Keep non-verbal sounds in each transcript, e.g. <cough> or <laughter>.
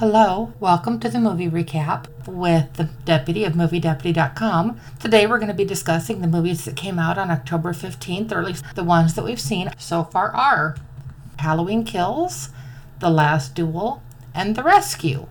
Hello, welcome to the movie recap with the deputy of moviedeputy.com. Today we're going to be discussing the movies that came out on October 15th, or at least the ones that we've seen so far are Halloween Kills, The Last Duel, and The Rescue.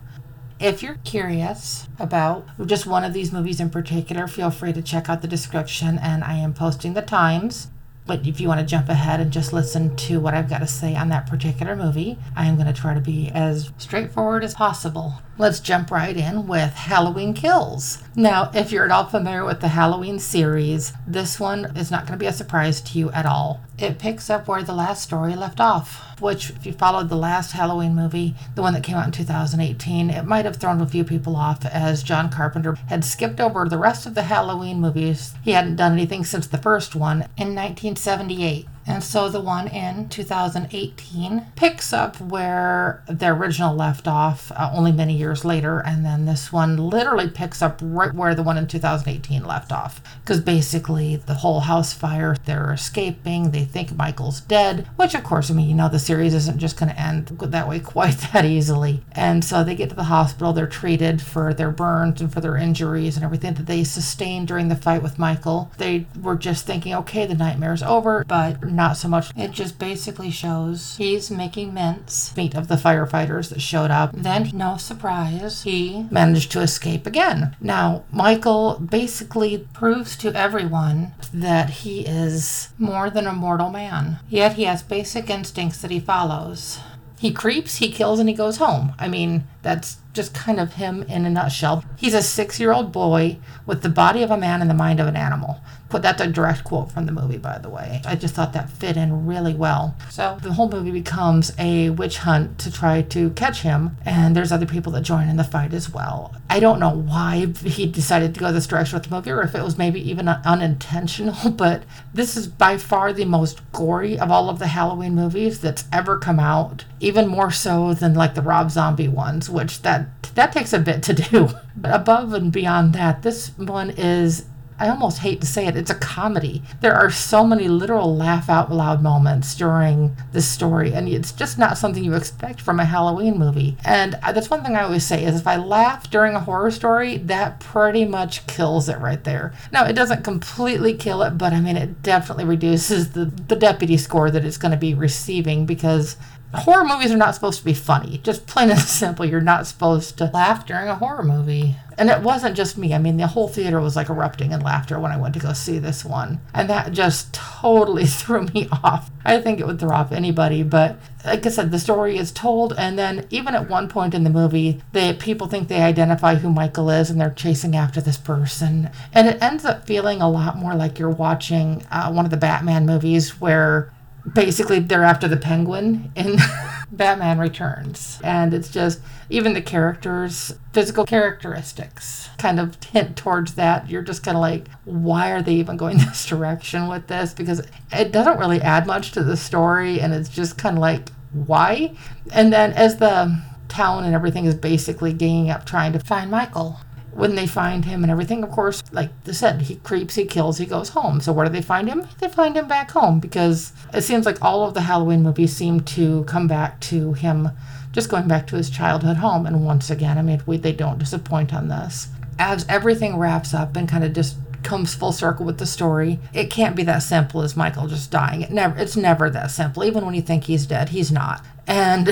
If you're curious about just one of these movies in particular, feel free to check out the description and I am posting the times but if you want to jump ahead and just listen to what I've got to say on that particular movie, I am going to try to be as straightforward as possible. Let's jump right in with Halloween Kills. Now, if you're at all familiar with the Halloween series, this one is not going to be a surprise to you at all. It picks up where the last story left off which, if you followed the last Halloween movie, the one that came out in 2018, it might have thrown a few people off as John Carpenter had skipped over the rest of the Halloween movies. He hadn't done anything since the first one in 1978. And so the one in 2018 picks up where the original left off uh, only many years later. And then this one literally picks up right where the one in 2018 left off. Because basically, the whole house fire, they're escaping, they think Michael's dead, which, of course, I mean, you know, the series isn't just going to end that way <laughs> quite that easily. And so they get to the hospital, they're treated for their burns and for their injuries and everything that they sustained during the fight with Michael. They were just thinking, okay, the nightmare's over, but not so much. It just basically shows he's making mince meat of the firefighters that showed up. Then, no surprise, he managed to escape again. Now, Michael basically proves to everyone that he is more than a mortal man. Yet he has basic instincts that he follows. He creeps, he kills, and he goes home. I mean, that's just kind of him in a nutshell. He's a six year old boy with the body of a man and the mind of an animal. Put that's a direct quote from the movie, by the way. I just thought that fit in really well. So the whole movie becomes a witch hunt to try to catch him, and there's other people that join in the fight as well. I don't know why he decided to go this direction with the movie, or if it was maybe even unintentional, <laughs> but this is by far the most gory of all of the Halloween movies that's ever come out, even more so than like the Rob Zombie ones, which that that takes a bit to do. <laughs> But above and beyond that, this one is I almost hate to say it, it's a comedy. There are so many literal laugh out loud moments during this story, and it's just not something you expect from a Halloween movie. And that's one thing I always say is if I laugh during a horror story, that pretty much kills it right there. Now, it doesn't completely kill it, but I mean, it definitely reduces the, the deputy score that it's going to be receiving because horror movies are not supposed to be funny. Just plain and <laughs> simple, you're not supposed to laugh during a horror movie. And it wasn't just me. I mean, the whole theater was like erupting in laughter when I went to go see this one. And that just totally <laughs> threw me off. I think it would throw off anybody, but like I said, the story is told, and then even at one point in the movie, they people think they identify who Michael is, and they're chasing after this person, and it ends up feeling a lot more like you're watching uh, one of the Batman movies where basically they're after the penguin in <laughs> Batman Returns. And it's just even the characters' physical characteristics kind of hint towards that. You're just kind of like, why are they even going <laughs> this direction with this? Because it doesn't really add much to the story, and it's just kind of like, why? And then as the town and everything is basically ganging up trying to find Michael when they find him and everything, of course, like I said, he creeps, he kills, he goes home. So where do they find him? They find him back home because it seems like all of the Halloween movies seem to come back to him just going back to his childhood home. And once again, I mean, we, they don't disappoint on this. As everything wraps up and kind of just comes full circle with the story, it can't be that simple as Michael just dying. It never, it's never that simple. Even when you think he's dead, he's not. And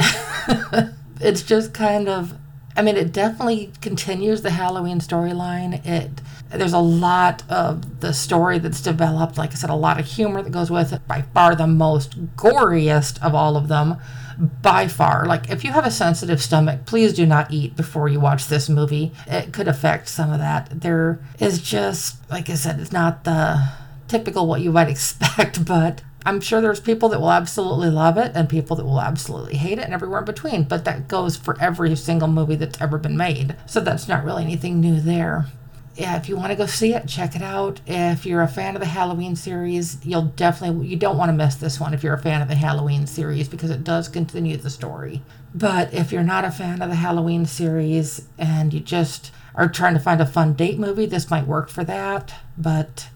<laughs> it's just kind of I mean, it definitely continues the Halloween storyline. It there's a lot of the story that's developed. Like I said, a lot of humor that goes with it. By far, the most goriest of all of them. By far, like if you have a sensitive stomach, please do not eat before you watch this movie. It could affect some of that. There is just, like I said, it's not the typical what you might <laughs> expect, but I'm sure there's people that will absolutely love it and people that will absolutely hate it and everywhere in between, but that goes for every single movie that's ever been made. So that's not really anything new there. Yeah, if you want to go see it, check it out. If you're a fan of the Halloween series, you'll definitely you don't want to miss this one if you're a fan of the Halloween series because it does continue the story. But if you're not a fan of the Halloween series and you just are trying to find a fun date movie, this might work for that. But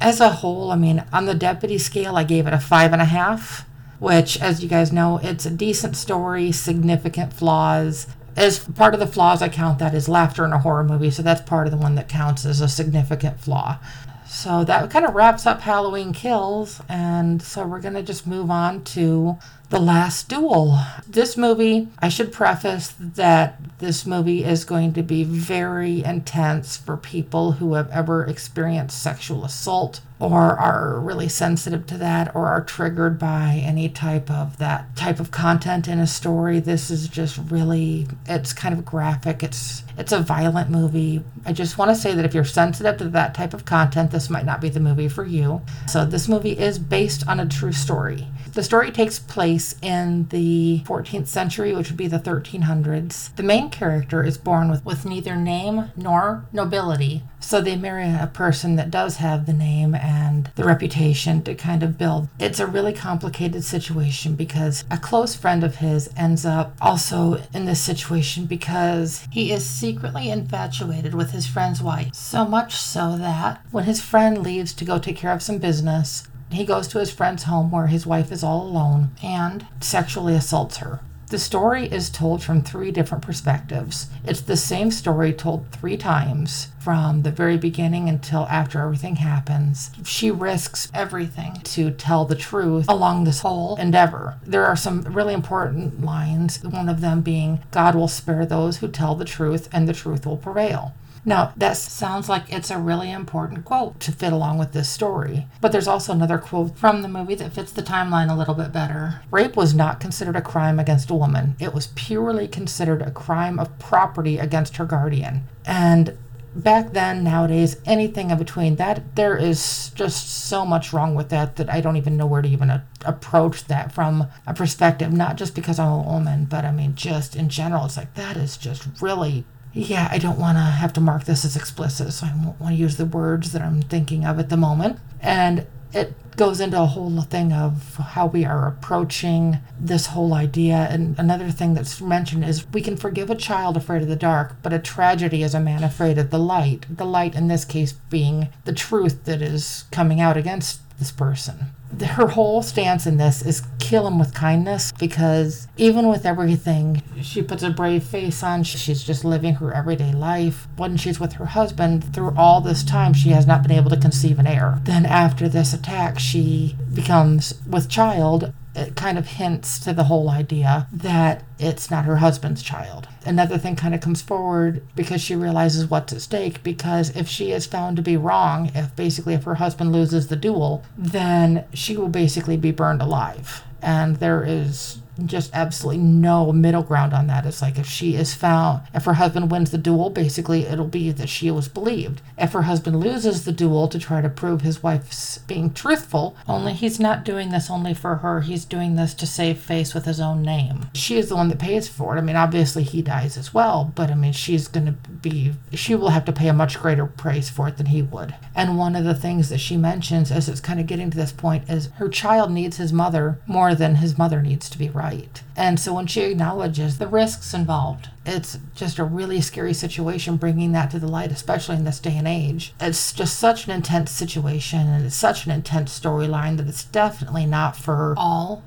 as a whole, I mean, on the deputy scale, I gave it a five and a half, which, as you guys know, it's a decent story, significant flaws, as part of the flaws, I count that as laughter in a horror movie. So that's part of the one that counts as a significant flaw. So that kind of wraps up Halloween Kills. And so we're going to just move on to The Last Duel. This movie, I should preface that this movie is going to be very intense for people who have ever experienced sexual assault or are really sensitive to that or are triggered by any type of that type of content in a story. This is just really it's kind of graphic. It's it's a violent movie. I just want to say that if you're sensitive to that type of content this might not be the movie for you. So this movie is based on a true story. The story takes place in the 14th century, which would be the 1300s. The main character is born with, with neither name nor nobility, so they marry a person that does have the name and the reputation to kind of build. It's a really complicated situation because a close friend of his ends up also in this situation because he is secretly infatuated with his friend's wife. So much so that when his friend leaves to go take care of some business, he goes to his friend's home where his wife is all alone and sexually assaults her. The story is told from three different perspectives. It's the same story told three times from the very beginning until after everything happens. She risks everything to tell the truth along this whole endeavor. There are some really important lines, one of them being, God will spare those who tell the truth, and the truth will prevail. Now, that sounds like it's a really important quote to fit along with this story. But there's also another quote from the movie that fits the timeline a little bit better. Rape was not considered a crime against a woman, it was purely considered a crime of property against her guardian. And back then nowadays anything in between that there is just so much wrong with that that i don't even know where to even a- approach that from a perspective not just because i'm a woman but i mean just in general it's like that is just really yeah, I don't want to have to mark this as explicit, so I won't want to use the words that I'm thinking of at the moment. And it goes into a whole thing of how we are approaching this whole idea. And another thing that's mentioned is we can forgive a child afraid of the dark, but a tragedy is a man afraid of the light. The light, in this case, being the truth that is coming out against this person her whole stance in this is kill him with kindness because even with everything, she puts a brave face on. She's just living her everyday life. When she's with her husband, through all this time, she has not been able to conceive an heir. Then, after this attack, she becomes with child it kind of hints to the whole idea that it's not her husband's child. Another thing kind of comes forward because she realizes what's at stake. Because if she is found to be wrong, if basically if her husband loses the duel, then she will basically be burned alive. And there is just absolutely no middle ground on that. It's like if she is found, if her husband wins the duel, basically it'll be that she was believed. If her husband loses the duel to try to prove his wife's being truthful, only he's not doing this only for her, he's doing this to save face with his own name. She is the one that pays for it. I mean, obviously he dies as well, but I mean, she's going to be, she will have to pay a much greater price for it than he would. And one of the things that she mentions as it's kind of getting to this point is her child needs his mother more than his mother needs to be right right. And so when she acknowledges the risks involved, it's just a really scary situation bringing that to the light, especially in this day and age. It's just such an intense situation and it's such an intense storyline that it's definitely not for all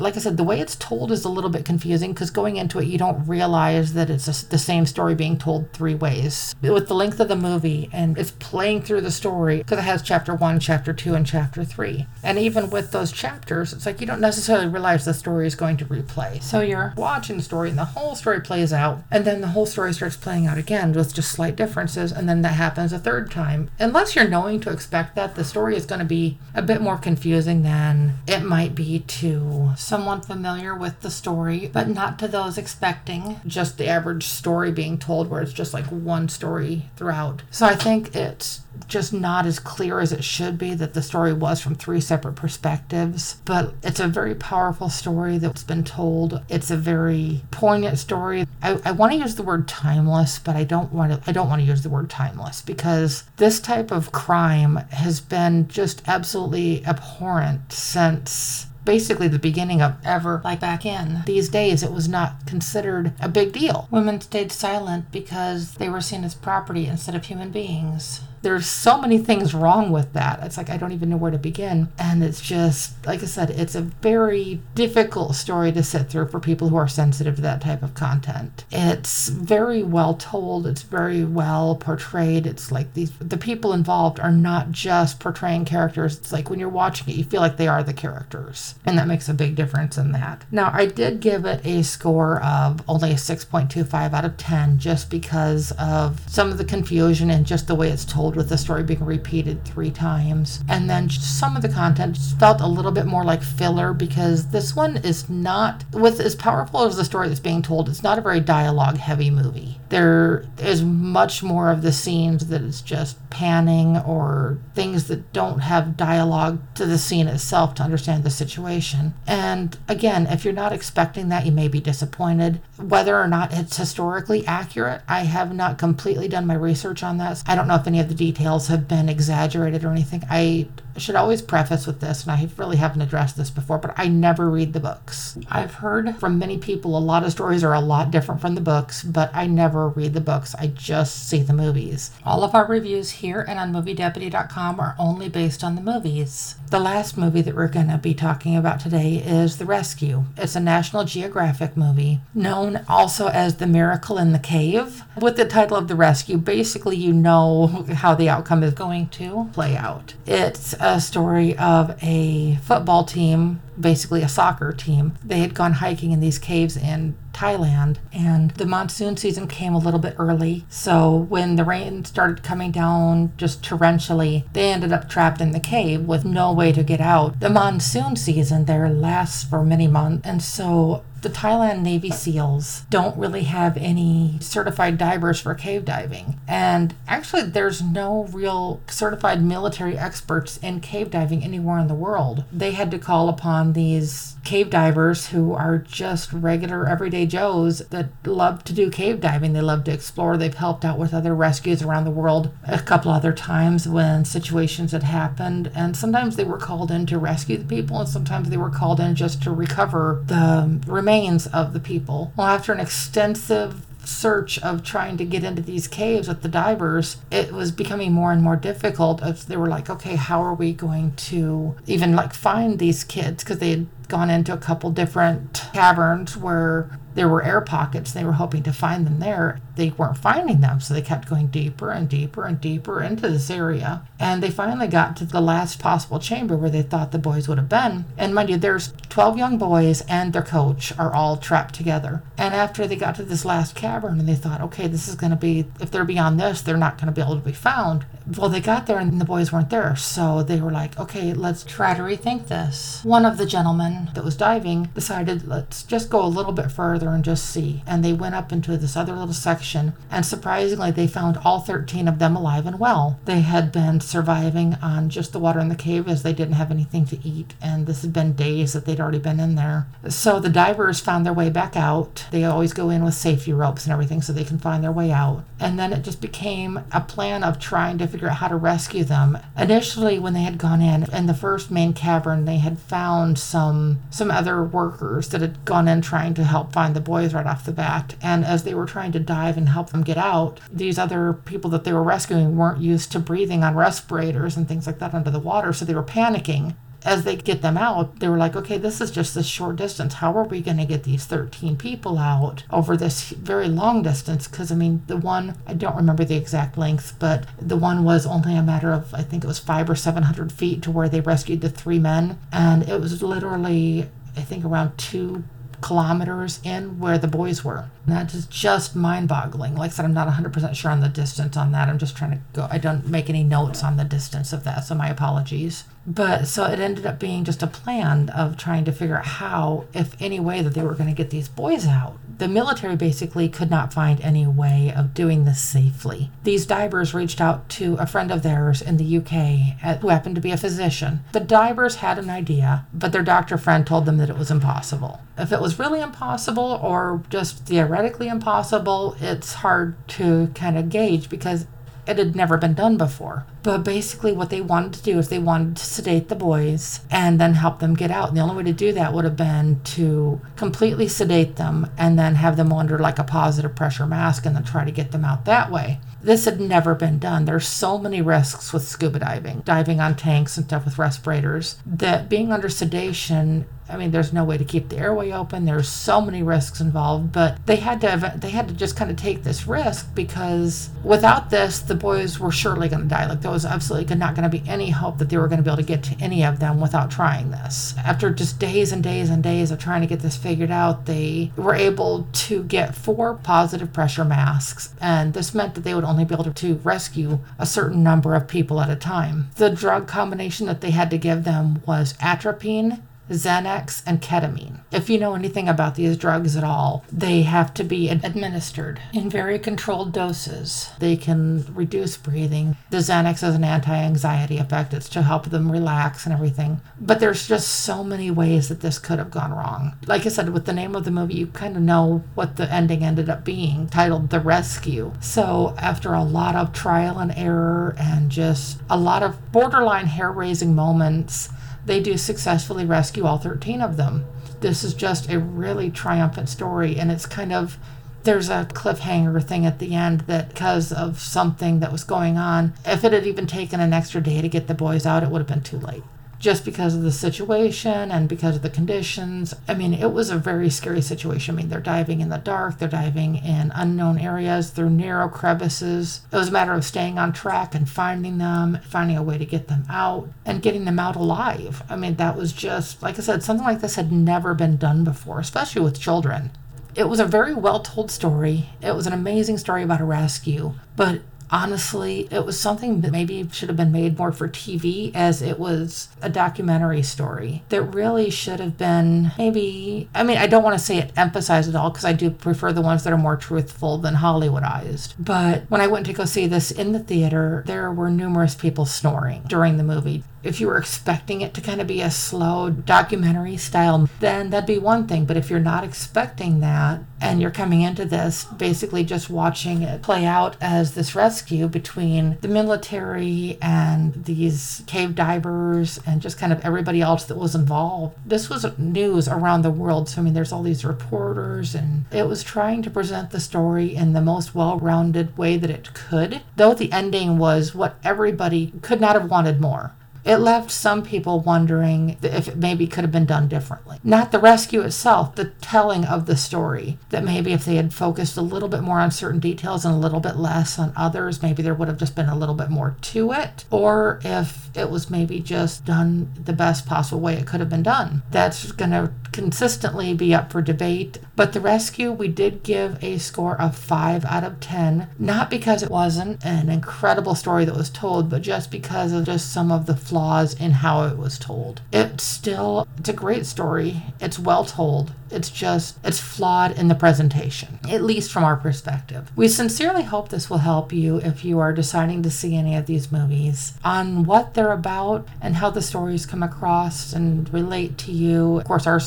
like I said, the way it's told is a little bit confusing because going into it, you don't realize that it's a, the same story being told three ways. With the length of the movie, and it's playing through the story because it has chapter one, chapter two, and chapter three. And even with those chapters, it's like you don't necessarily realize the story is going to replay. So you're watching the story, and the whole story plays out, and then the whole story starts playing out again with just slight differences, and then that happens a third time. Unless you're knowing to expect that, the story is going to be a bit more confusing than it might be to someone familiar with the story, but not to those expecting just the average story being told where it's just like one story throughout. So I think it's just not as clear as it should be that the story was from three separate perspectives, but it's a very powerful story that's been told. It's a very poignant story. I, I want to use the word timeless, but I don't want to I don't want to use the word timeless because this type of crime has been just absolutely abhorrent since basically the beginning of ever like back in. These days, it was not considered a big deal. Women stayed silent because they were seen as property instead of human beings. There's so many things wrong with that. It's like I don't even know where to begin. And it's just, like I said, it's a very difficult story to sit through for people who are sensitive to that type of content. It's very well told, it's very well portrayed. It's like these the people involved are not just portraying characters. It's like when you're watching it, you feel like they are the characters. And that makes a big difference in that. Now, I did give it a score of only a 6.25 out of 10 just because of some of the confusion and just the way it's told with the story being repeated three times. And then some of the content felt a little bit more like filler because this one is not, with as powerful as the story that's being told, it's not a very dialogue heavy movie. There is much more of the scenes that is just panning or things that don't have dialogue to the scene itself to understand the situation. And again, if you're not expecting that, you may be disappointed. Whether or not it's historically accurate, I have not completely done my research on that. I don't know if any of the details have been exaggerated or anything. I should always preface with this, and I really haven't addressed this before, but I never read the books. I've heard from many people a lot of stories are a lot different from the books, but I never read the books. I just see the movies. All of our reviews here and on MovieDeputy.com are only based on the movies. The last movie that we're going to be talking about today is The Rescue. It's a National Geographic movie, known also as The Miracle in the Cave. With the title of The Rescue, basically you know <laughs> how the outcome is going to play out. It's a story of a football team, basically a soccer team. They had gone hiking in these caves in Thailand, and the monsoon season came a little bit early. So when the rain started coming down just torrentially, they ended up trapped in the cave with no way to get out. The monsoon season there lasts for many months, and so the Thailand Navy SEALs don't really have any certified divers for cave diving. And actually, there's no real certified military experts in cave diving anywhere in the world. They had to call upon these cave divers who are just regular everyday Joes that love to do cave diving. They love to explore. They've helped out with other rescues around the world a couple other times when situations had happened. And sometimes they were called in to rescue the people, and sometimes they were called in just to recover the remains of the people. Well, after an extensive search of trying to get into these caves with the divers, it was becoming more and more difficult. As they were like, okay, how are we going to even like find these kids? Because they had gone into a couple different caverns where there were air pockets. They were hoping to find them there. They weren't finding them, so they kept going deeper and deeper and deeper into this area. And they finally got to the last possible chamber where they thought the boys would have been. And mind you, there's 12 young boys and their coach are all trapped together. And after they got to this last cavern and they thought, okay, this is going to be, if they're beyond this, they're not going to be able to be found. Well, they got there and the boys weren't there. So they were like, okay, let's try to rethink this. One of the gentlemen that was diving decided, let's just go a little bit further and just see. And they went up into this other little section, and surprisingly, they found all 13 of them alive and well. They had been surviving on just the water in the cave as they didn't have anything to eat, and this had been days that they'd already been in there. So the divers found their way back out. They always go in with safety ropes and everything so they can find their way out. And then it just became a plan of trying to figure out how to rescue them. Initially, when they had gone in, in the first main cavern, they had found some some other workers that had gone in trying to help find the boys right off the bat. And as they were trying to dive and help them get out, these other people that they were rescuing weren't used to breathing on respirators and things like that under the water, so they were panicking as they get them out, they were like, okay, this is just this short distance. How are we going to get these 13 people out over this very long distance? Because, I mean, the one, I don't remember the exact length, but the one was only a matter of, I think it was five or 700 feet to where they rescued the three men. And it was literally, I think, around two kilometers in where the boys were. And that is just mind boggling. Like I said, I'm not 100% sure on the distance on that. I'm just trying to go, I don't make any notes on the distance of that, so my apologies. But so it ended up being just a plan of trying to figure out how, if any way, that they were going to get these boys out. The military basically could not find any way of doing this safely. These divers reached out to a friend of theirs in the UK uh, who happened to be a physician. The divers had an idea, but their doctor friend told them that it was impossible. If it was really impossible or just theoretically impossible, it's hard to kind of gauge because It had never been done before. But basically, what they wanted to do is they wanted to sedate the boys and then help them get out. And the only way to do that would have been to completely sedate them and then have them under like a positive pressure mask and then try to get them out that way. This had never been done. There's so many risks with scuba diving, diving on tanks and stuff with respirators, that being under sedation I mean, there's no way to keep the airway open. There's so many risks involved, but they had to they had to just kind of take this risk because without this, the boys were surely going to die. Like there was absolutely not going to be any hope that they were going to be able to get to any of them without trying this. After just days and days and days of trying to get this figured out, they were able to get four positive pressure masks, and this meant that they would only be able to rescue a certain number of people at a time. The drug combination that they had to give them was atropine, Xanax, and ketamine. If you know anything about these drugs at all, they have to be administered in very controlled doses. They can reduce breathing. The Xanax has an anti anxiety effect, it's to help them relax and everything. But there's just so many ways that this could have gone wrong. Like I said, with the name of the movie, you kind of know what the ending ended up being, titled The Rescue. So, after a lot of trial and error and just a lot of borderline hair raising moments, they do successfully rescue all 13 of them. This is just a really triumphant story, and it's kind of there's a cliffhanger thing at the end that because of something that was going on, if it had even taken an extra day to get the boys out, it would have been too late just because of the situation and because of the conditions. I mean, it was a very scary situation. I mean, they're diving in the dark, they're diving in unknown areas, through narrow crevices. It was a matter of staying on track and finding them, finding a way to get them out, and getting them out alive. I mean, that was just, like I said, something like this had never been done before, especially with children. It was a very well told story. It was an amazing story about a rescue, but honestly, it was something that maybe should have been made more for TV as it was a documentary story that really should have been maybe, I mean, I don't want to say it emphasized at all because I do prefer the ones that are more truthful than Hollywoodized. But when I went to go see this in the theater, there were numerous people snoring during the movie if you were expecting it to kind of be a slow documentary style, then that'd be one thing. But if you're not expecting that and you're coming into this basically just watching it play out as this rescue between the military and these cave divers and just kind of everybody else that was involved, this was news around the world. So, I mean, there's all these reporters, and it was trying to present the story in the most well rounded way that it could, though the ending was what everybody could not have wanted more. It left some people wondering if it maybe could have been done differently. Not the rescue itself, the telling of the story. That maybe if they had focused a little bit more on certain details and a little bit less on others, maybe there would have just been a little bit more to it. Or if it was maybe just done the best possible way it could have been done. That's going to consistently be up for debate. But the rescue, we did give a score of 5 out of 10, not because it wasn't an incredible story that was told, but just because of just some of the flaws in how it was told. It's still, it's a great story. It's well told. It's just, it's flawed in the presentation, at least from our perspective. We sincerely hope this will help you if you are deciding to see any of these movies on what they're about and how the stories come across and relate to you. Of course, our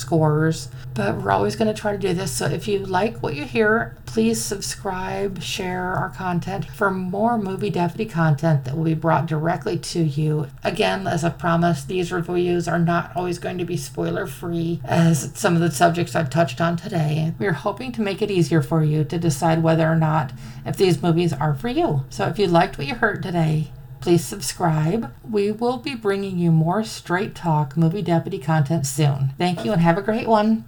but we're always going to try to do this. So if you like what you hear, please subscribe, share our content for more Movie Deputy content that will be brought directly to you. Again, as I promised, these reviews are not always going to be spoiler free, as some of the subjects I've touched on today. We're hoping to make it easier for you to decide whether or not if these movies are for you. So if you liked what you heard today, please subscribe. We will be bringing you more straight talk movie deputy content soon. Thank you and have a great one.